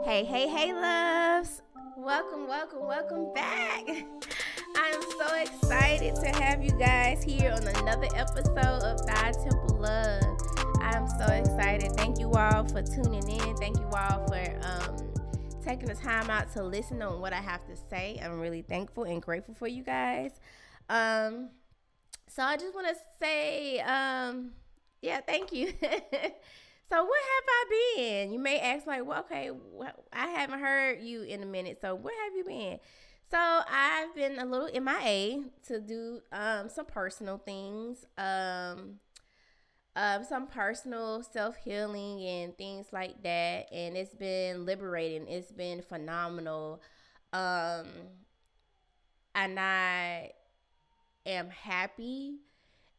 Hey, hey, hey, loves. Welcome, welcome, welcome back. I'm so excited to have you guys here on another episode of Thy Temple Love. I'm so excited. Thank you all for tuning in. Thank you all for um, taking the time out to listen on what I have to say. I'm really thankful and grateful for you guys. Um, so I just want to say, um, yeah, thank you. So what have I been? You may ask like, well, okay, I haven't heard you in a minute. So where have you been? So I've been a little MIA to do um, some personal things, um, um, some personal self healing and things like that, and it's been liberating. It's been phenomenal, um, and I am happy.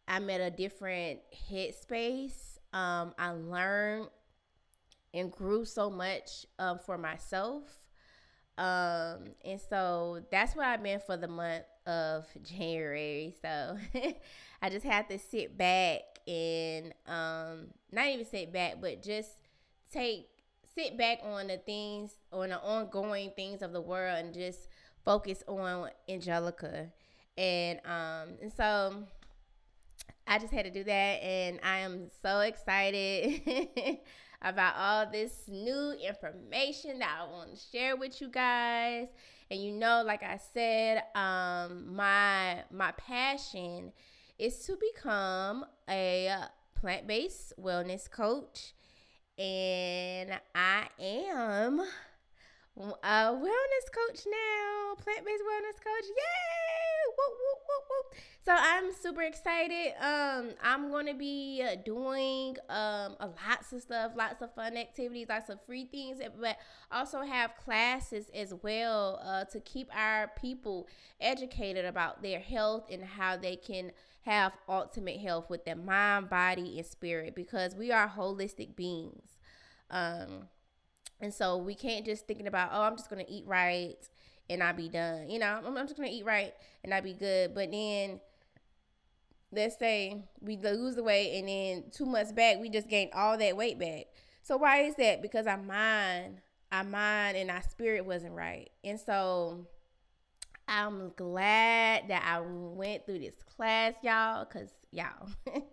I'm at a different headspace um, I learned and grew so much um, for myself. Um, and so that's what I've been for the month of January. So I just had to sit back and um, not even sit back, but just take sit back on the things on the ongoing things of the world and just focus on Angelica. And um and so I just had to do that, and I am so excited about all this new information that I want to share with you guys. And you know, like I said, um, my my passion is to become a plant-based wellness coach, and I am a wellness coach now, plant-based wellness coach. Yay! So I'm super excited. Um, I'm gonna be uh, doing um lots of stuff, lots of fun activities, lots of free things, but also have classes as well uh, to keep our people educated about their health and how they can have ultimate health with their mind, body, and spirit because we are holistic beings. Um, and so we can't just thinking about, oh, I'm just gonna eat right and I be done. You know, I'm, I'm just gonna eat right and I be good. But then let's say we lose the weight and then two months back we just gained all that weight back. So why is that? Because our mind, our mind and our spirit wasn't right. And so I'm glad that I went through this class, y'all, because y'all,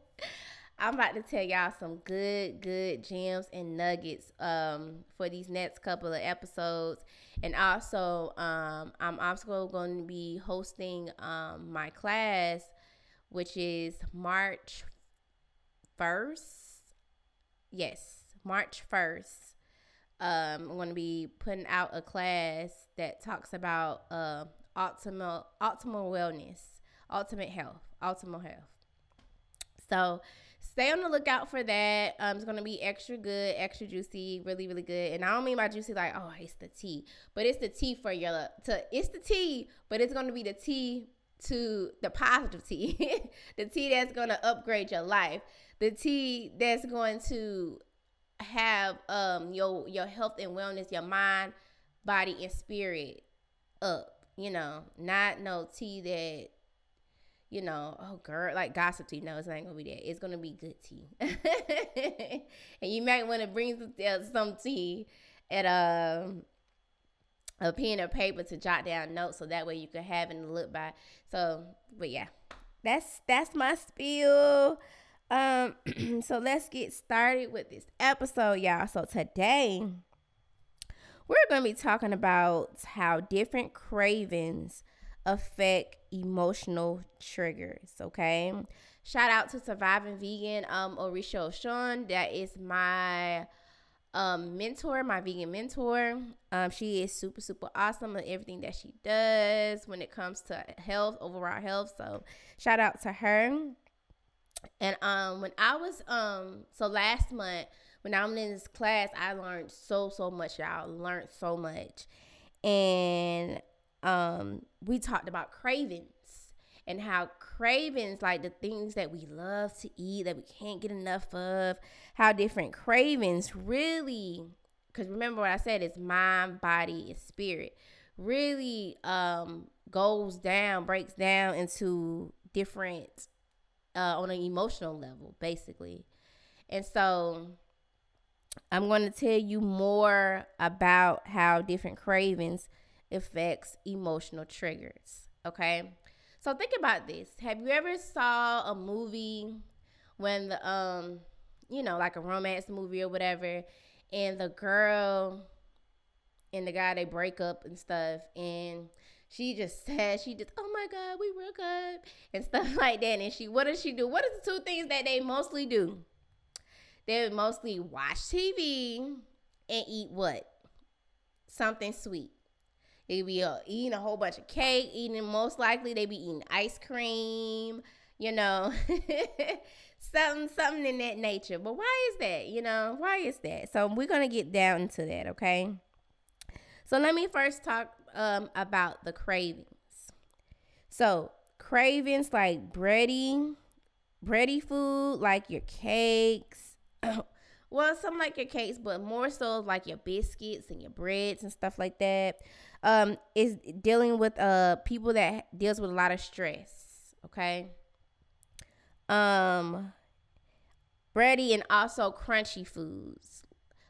I'm about to tell y'all some good, good gems and nuggets um, for these next couple of episodes. And also, um, I'm also going to be hosting um, my class which is March 1st. Yes, March 1st. Um, I'm going to be putting out a class that talks about uh, optimal optimal wellness, ultimate health, optimal health. So stay on the lookout for that. Um, it's gonna be extra good, extra juicy, really, really good. And I don't mean by juicy like, oh, it's the tea, but it's the tea for your to. It's the tea, but it's gonna be the tea to the positive tea, the tea that's to upgrade your life, the tea that's going to have um your your health and wellness, your mind, body and spirit up, you know, not no tea that you know, oh girl, like gossip tea. No, it's not gonna be that. It's gonna be good tea, and you might want to bring some, uh, some tea at um a pen or paper to jot down notes so that way you can have and look by. So, but yeah, that's that's my spiel. Um, so let's get started with this episode, y'all. So today we're gonna be talking about how different cravings affect emotional triggers. Okay. Shout out to Surviving Vegan, um, Orisha Sean. That is my um, mentor, my vegan mentor. Um, she is super, super awesome at everything that she does when it comes to health, overall health. So shout out to her. And um, when I was um, so last month when I was in this class, I learned so so much. Y'all learned so much, and um, we talked about cravings and how cravings, like the things that we love to eat that we can't get enough of, how different cravings really, because remember what I said is mind, body, and spirit, really um, goes down, breaks down into different uh, on an emotional level, basically. And so I'm going to tell you more about how different cravings affects emotional triggers. Okay. So think about this. Have you ever saw a movie when the um you know like a romance movie or whatever and the girl and the guy they break up and stuff and she just said she just oh my god we broke up and stuff like that and she what does she do what are the two things that they mostly do they mostly watch tv and eat what something sweet they be uh, eating a whole bunch of cake eating most likely they be eating ice cream you know something something in that nature but why is that you know why is that so we're gonna get down to that okay so let me first talk um, about the cravings. So cravings like bready, bready food, like your cakes. well, some like your cakes, but more so like your biscuits and your breads and stuff like that. Um, is dealing with uh people that deals with a lot of stress. Okay. Um, bready and also crunchy foods,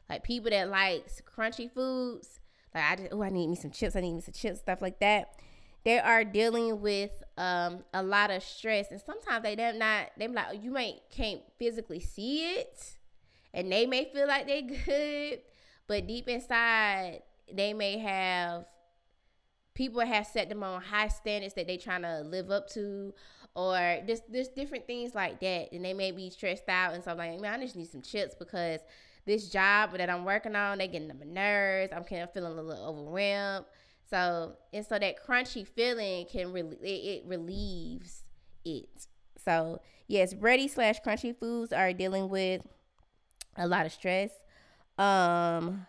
like people that likes crunchy foods like I just, oh, I need me some chips. I need me some chips, stuff like that. They are dealing with um, a lot of stress, and sometimes they them not. They like oh, you may can't physically see it, and they may feel like they're good, but deep inside they may have people have set them on high standards that they trying to live up to or just just different things like that and they may be stressed out and so I'm like man I just need some chips because this job that I'm working on, they getting on my nerves. I'm kind of feeling a little overwhelmed. So and so that crunchy feeling can really it, it relieves it. So yes, bready slash crunchy foods are dealing with a lot of stress. Um,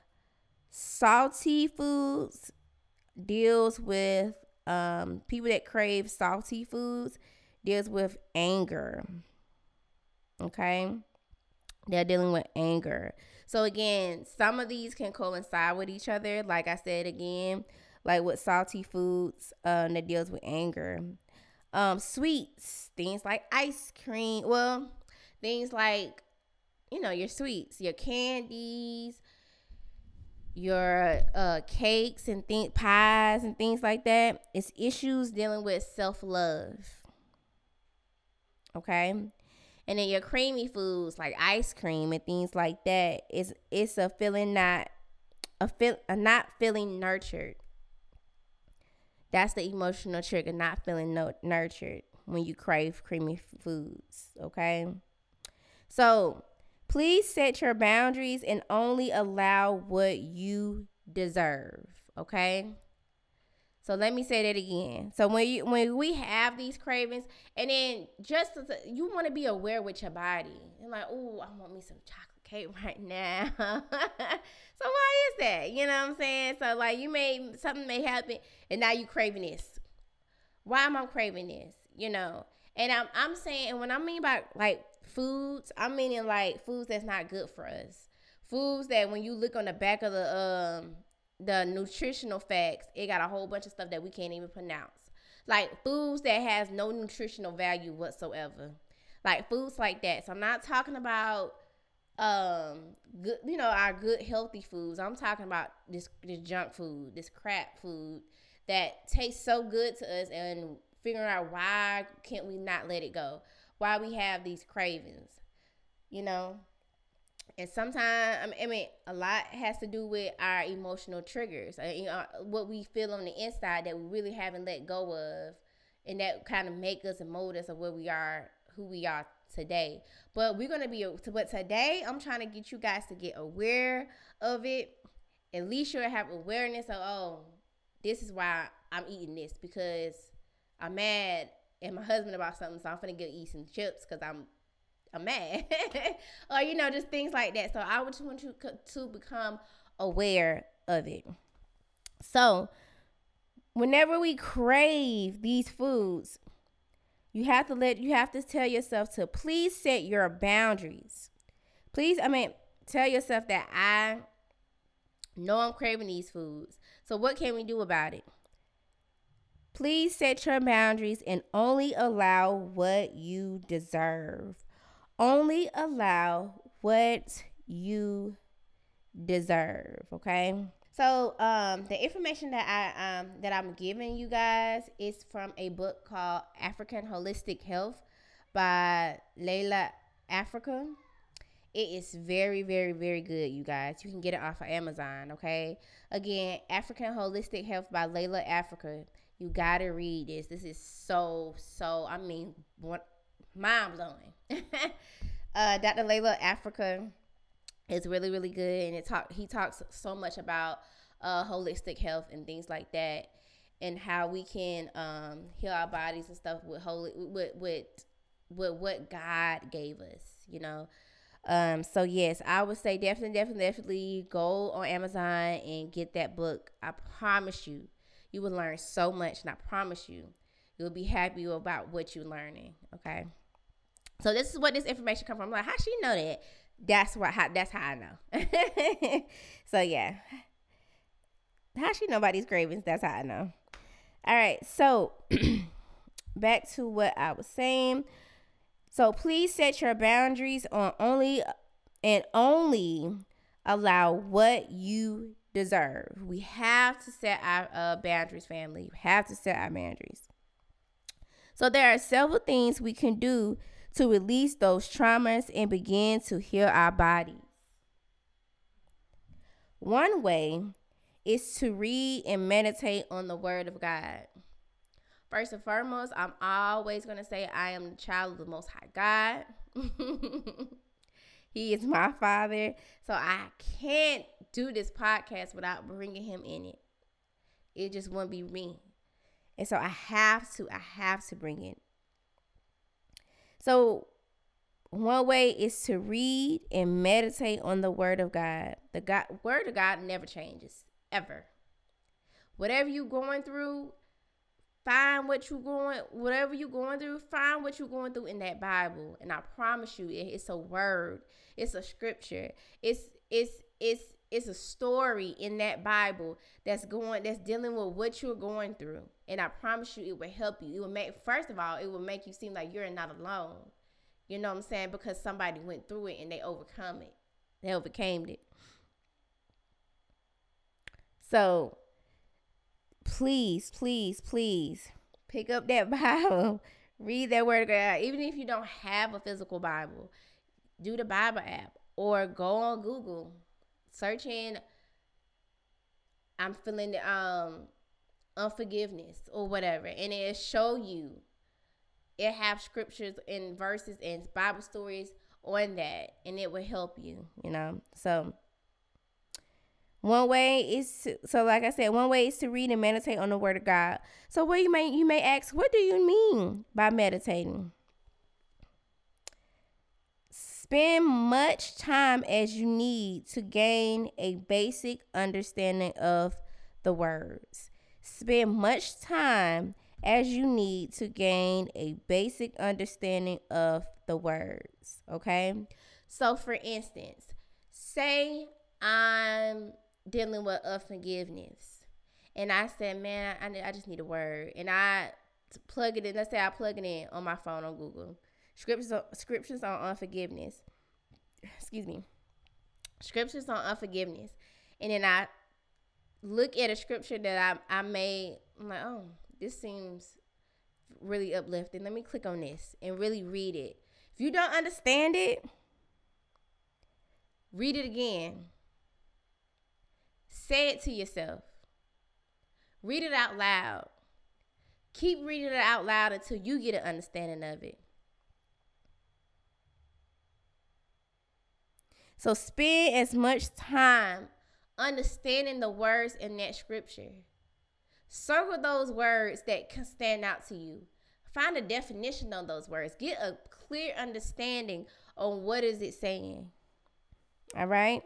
salty foods deals with um people that crave salty foods deals with anger. Okay. They're dealing with anger. So again, some of these can coincide with each other. Like I said again, like with salty foods, um, that deals with anger. Um, sweets, things like ice cream. Well, things like, you know, your sweets, your candies, your uh cakes and think pies and things like that. It's issues dealing with self love. Okay. And then your creamy foods like ice cream and things like that it's it's a feeling not a feel a not feeling nurtured. That's the emotional trigger, not feeling no, nurtured when you crave creamy foods, okay? So, please set your boundaries and only allow what you deserve, okay? So let me say that again. So when you when we have these cravings, and then just to, you want to be aware with your body, and like, oh, I want me some chocolate cake right now. so why is that? You know what I'm saying? So like you may something may happen, and now you craving this. Why am I craving this? You know, and I'm I'm saying, and when I mean by like foods, I'm meaning like foods that's not good for us. Foods that when you look on the back of the um the nutritional facts, it got a whole bunch of stuff that we can't even pronounce. Like foods that has no nutritional value whatsoever. Like foods like that. So I'm not talking about um good you know our good healthy foods i'm talking about this this junk food this crap food that tastes so good to us and figuring out why can't we not let it go why we have these cravings you know? And sometimes I mean a lot has to do with our emotional triggers uh, you know, what we feel on the inside that we really haven't let go of and that kind of make us and mold us of where we are who we are today. But we're gonna be but today i'm trying to get you guys to get aware of it. At least you'll have awareness of oh this is why i'm eating this because i'm mad at my husband about something so i'm gonna get eat some chips because i'm I'm mad, or you know, just things like that. So I would just want you to become aware of it. So, whenever we crave these foods, you have to let you have to tell yourself to please set your boundaries. Please, I mean, tell yourself that I know I'm craving these foods. So what can we do about it? Please set your boundaries and only allow what you deserve. Only allow what you deserve. Okay. So um, the information that I um, that I'm giving you guys is from a book called African Holistic Health by Llaila Afrika. It is very, very, very good, you guys. You can get it off of Amazon, okay? Again, African Holistic Health by Llaila Afrika. You gotta read this. This is so, so, I mean, what mind blowing. uh, Dr. Llaila Afrika is really, really good, and it talk. He talks so much about uh, holistic health and things like that, and how we can um, heal our bodies and stuff with holy with with with what God gave us. You know. Um, so yes, I would say definitely, definitely, definitely go on Amazon and get that book. I promise you, you will learn so much, and I promise you, you'll be happy about what you're learning. Okay. So this is what this information come from. I'm like, how she know that? That's what. How, that's how I know. so yeah, how she know about these cravings? That's how I know. All right. So back to what I was saying. So please set your boundaries on only and only allow what you deserve. We have to set our uh, boundaries, family. We have to set our boundaries. So there are several things we can do to release those traumas and begin to heal our bodies. One way is to read and meditate on the Word of God. First and foremost, I'm always going to say I am the child of the Most High God. he is my father. So I can't do this podcast without bringing him in it. It just wouldn't be me. And so I have to, I have to bring it. So one way is to read and meditate on the word of God. The God word of God never changes, ever. Whatever you're going through, Find what you're going, whatever you're going through, find what you're going through in that Bible. And I promise you, it's a word, it's a scripture, it's it's it's it's a story in that Bible that's going that's dealing with what you're going through. And I promise you it will help you. It will make first of all, it will make you seem like you're not alone. You know what I'm saying? Because somebody went through it and they overcome it. They overcame it. So please, please, please pick up that Bible, read that word of God. Even if you don't have a physical Bible, do the Bible app or go on Google, search in I'm feeling um unforgiveness or whatever, and it'll show you. It have scriptures and verses and Bible stories on that, and it will help you. You know, so one way is to, so like I said, one way is to read and meditate on the word of God. So what you may you may ask, what do you mean by meditating? Spend much time as you need to gain a basic understanding of the words. Spend much time as you need to gain a basic understanding of the words. Okay. So, for instance, say I'm dealing with unforgiveness. And I said, man, I, I just need a word. And I plug it in. Let's say I plug it in on my phone on Google. Scriptures, scriptures on unforgiveness. Excuse me. Scriptures on unforgiveness. And then I look at a scripture that I, I made. I'm like, oh, this seems really uplifting. Let me click on this and really read it. If you don't understand it, read it again Say it to yourself. Read it out loud. Keep reading it out loud until you get an understanding of it. So spend as much time understanding the words in that scripture. Circle those words that can stand out to you. Find a definition on those words. Get a clear understanding on what is it saying. All right?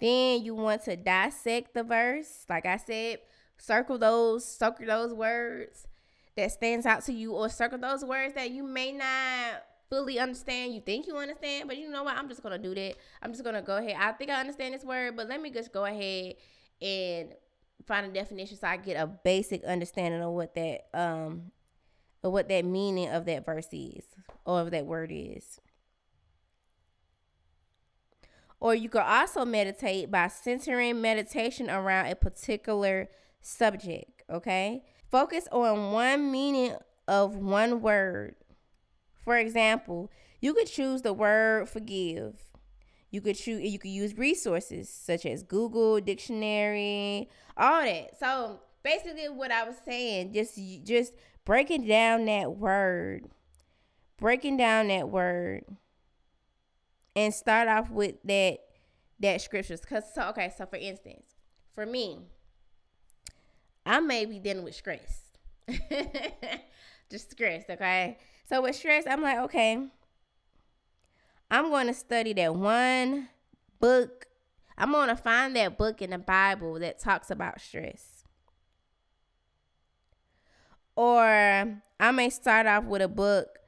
Then you want to dissect the verse. Like I said, circle those, circle those words that stands out to you, or circle those words that you may not fully understand. You think you understand, but you know what? I'm just gonna do that. I'm just gonna go ahead. I think I understand this word, but let me just go ahead and find a definition so I get a basic understanding of what that um of what that meaning of that verse is or of that word is. Or you could also meditate by centering meditation around a particular subject, okay? Focus on one meaning of one word. For example, you could choose the word forgive. You could choose you could use resources such as Google dictionary, all that. So, basically what I was saying, just just breaking down that word. Breaking down that word and start off with that that scriptures. Cause so okay, so for instance, for me, I may be dealing with stress. Just stress, okay? So with stress, I'm like, okay, I'm going to study that one book. I'm to find that book in the Bible that talks about stress. Or I may start off with a book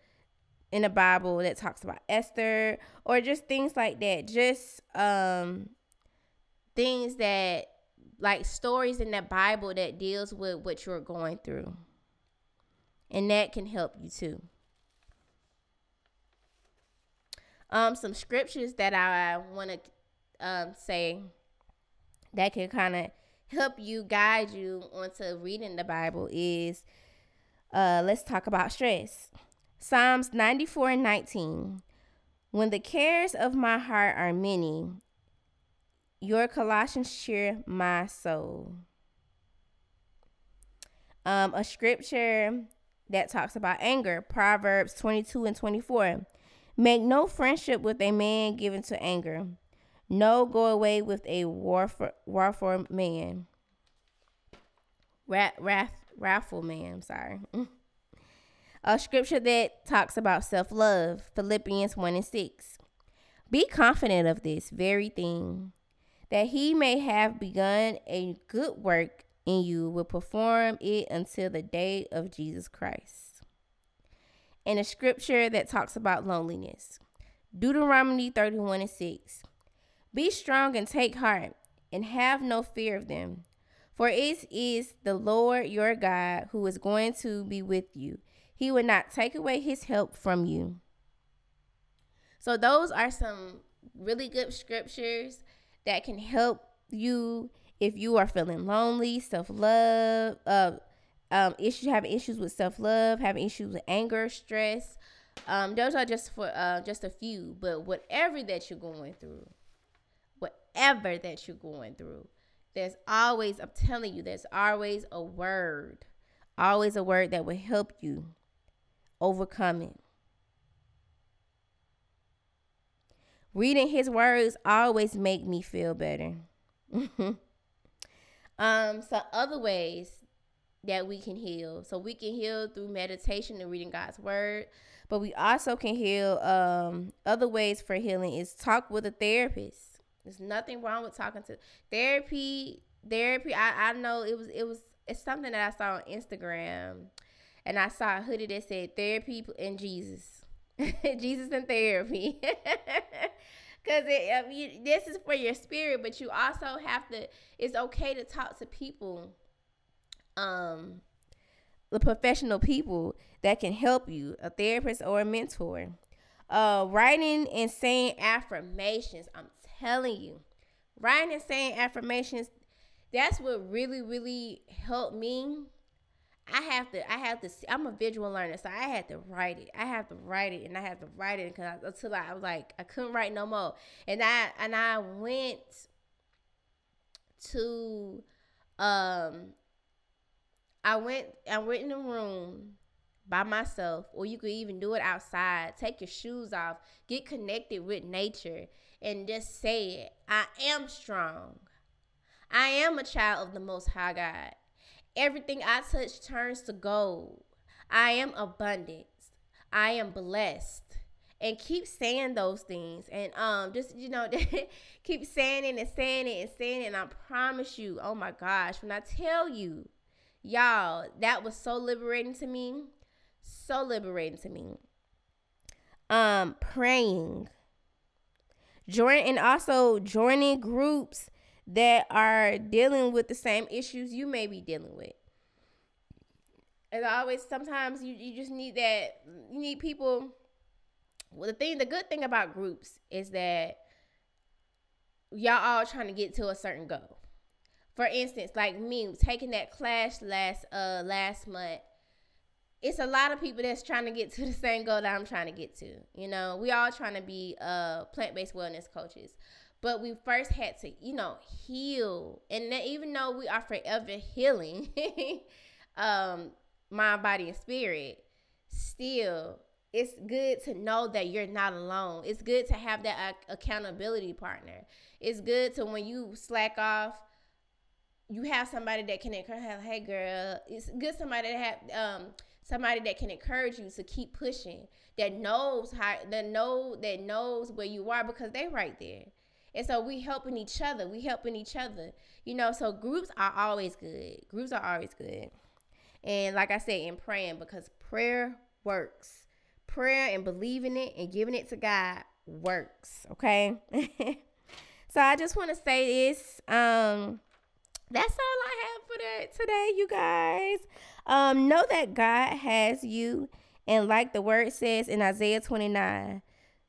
in the Bible that talks about Esther or just things like that. Just um things that like stories in the Bible that deals with what you're going through. And that can help you too. Um some scriptures that I want to um say that can kind of help you guide you onto reading the Bible is uh let's talk about stress. Psalms 94 and 19. When the cares of my heart are many, your Colossians cheer my soul. Um, a scripture that talks about anger, Proverbs 22 and 24. Make no friendship with a man given to anger. No go away with a war warfare man. Wrath, wrath, wrathful man, sorry. a scripture that talks about self love, Philippians 1 and 6. Be confident of this very thing, that he may have begun a good work in you will perform it until the day of Jesus Christ. And a scripture that talks about loneliness, Deuteronomy 31 and 6. Be strong and take heart, and have no fear of them, for it is the Lord your God who is going to be with you he would not take away his help from you. So, those are some really good scriptures that can help you if you are feeling lonely, self love, uh, um, issues having issues with self love, having issues with anger, stress. Um, those are just for uh, just a few, but whatever that you're going through, whatever that you're going through, there's always, I'm telling you, there's always a word, always a word that will help you overcoming. Reading his words always make me feel better. um, so other ways that we can heal. So we can heal through meditation and reading God's word, but we also can heal um other ways for healing is talk with a therapist. There's nothing wrong with talking to therapy. Therapy, I, I know it was it was it's something that I saw on Instagram and I saw a hoodie that said therapy and Jesus. Jesus and therapy. Cause it, you, this is for your spirit, but you also have to. It's okay to talk to people, um, the professional people that can help you, a therapist or a mentor. Uh, writing and saying affirmations. I'm telling you, writing and saying affirmations. That's what really, really helped me I have to, I have to, I'm a visual learner, so I had to write it. I have to write it, and I have to write it because until I was like, I couldn't write no more. And I, and I went to, um, I went, I went in a room by myself, or you could even do it outside. Take your shoes off, get connected with nature, and just say it. I am strong. I am a child of the Most High God. Everything I touch turns to gold. I am abundant. I am blessed. And keep saying those things. And um just you know, keep saying it and saying it and saying it. And I promise you, oh my gosh, when I tell you, y'all, that was so liberating to me. So liberating to me. Um, praying. Join and also joining groups that are dealing with the same issues you may be dealing with. As always, sometimes you, you just need that, you need people. Well, the thing, the good thing about groups is that y'all all trying to get to a certain goal. For instance, like me taking that class last uh last month, it's a lot of people that's trying to get to the same goal that I'm trying to get to. You know, we all trying to be uh plant-based wellness coaches. But we first had to, you know, heal. And even though we are forever healing um mind, body, and spirit, still it's good to know that you're not alone. It's good to have that accountability partner. It's good to when you slack off, you have somebody that can encourage. Hey, girl, it's good somebody to have um, somebody that can encourage you to keep pushing. That knows how that know that knows where you are because they right there. And so we helping each other. We helping each other. You know, so groups are always good. Groups are always good. And like I said, in praying because prayer works prayer and believing it and giving it to God works. Okay. so I just want to say this. Um, that's all I have for the, today, you guys. Um, know that God has you, and like the word says in Isaiah 29,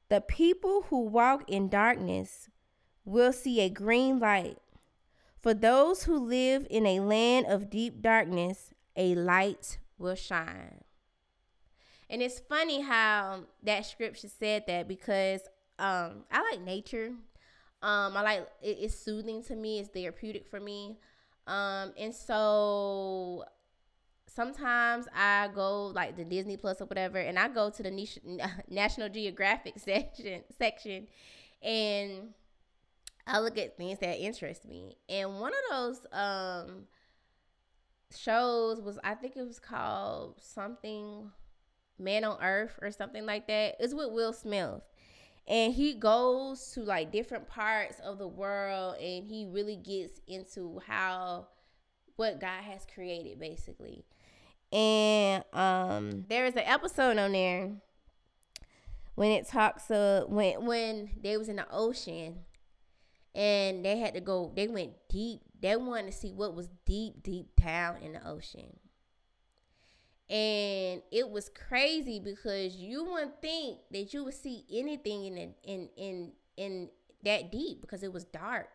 the people who walk in darkness will see a green light. For those who live in a land of deep darkness, a light will shine. And it's funny how that scripture said that because um, I like nature. Um, I like it, it's soothing to me. It's therapeutic for me. Um, and so sometimes I go like the Disney Plus or whatever, and I go to the niche, National Geographic section section, and I look at things that interest me. And one of those um shows was I think it was called something Man on Earth or something like that. It's with Will Smith. And he goes to like different parts of the world and he really gets into how what God has created basically. And um there is an episode on there when it talks of when when they was in the ocean and they had to go they went deep they wanted to see what was deep deep down in the ocean and it was crazy because you wouldn't think that you would see anything in in in in that deep because it was dark.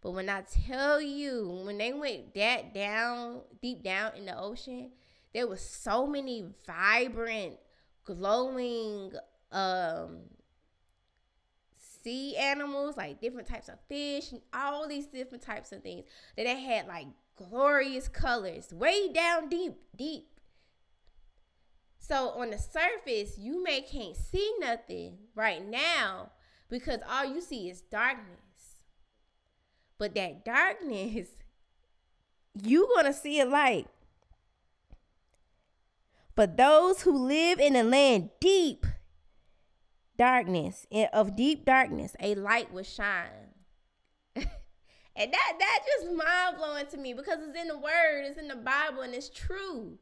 But when I tell you, when they went that down, deep down in the ocean, there was so many vibrant, glowing um sea animals, like different types of fish and all these different types of things that they had like glorious colors way down deep, deep. So on the surface, you may can't see nothing right now because all you see is darkness. But that darkness, you gonna see a light. But those who live in the land deep darkness, of deep darkness, a light will shine. And that that just mind blowing to me because it's in the word, it's in the Bible, and it's true.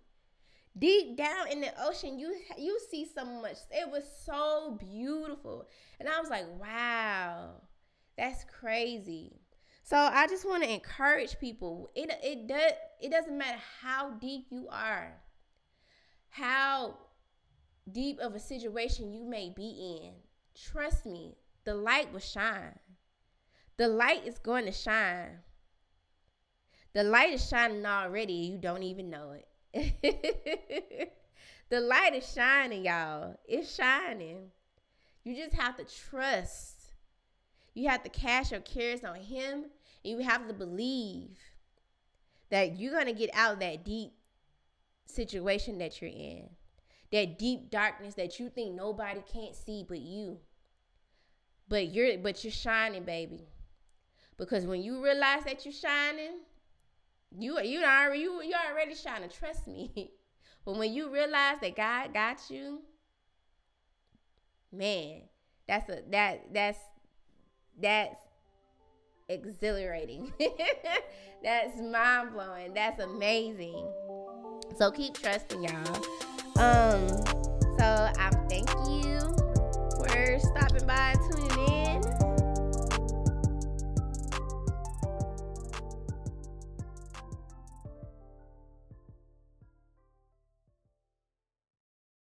Deep down in the ocean, you you see so much. It was so beautiful, and I was like, wow, that's crazy. So I just want to encourage people. It it does it doesn't matter how deep you are, how deep of a situation you may be in. Trust me, the light will shine. The light is going to shine. The light is shining already. You don't even know it. the light is shining, y'all. It's shining. You just have to trust. You have to cast your cares on Him. And you have to believe that you're going to get out of that deep situation that you're in. That deep darkness that you think nobody can't see but you. But you're but you're shining, baby. Because when you realize that you're shining, you you already you you already shining. Trust me. but when you realize that God got you, man, that's a that that's that's exhilarating. that's mind blowing. That's amazing. So keep trusting y'all. Um, so I thank you for stopping by, tuning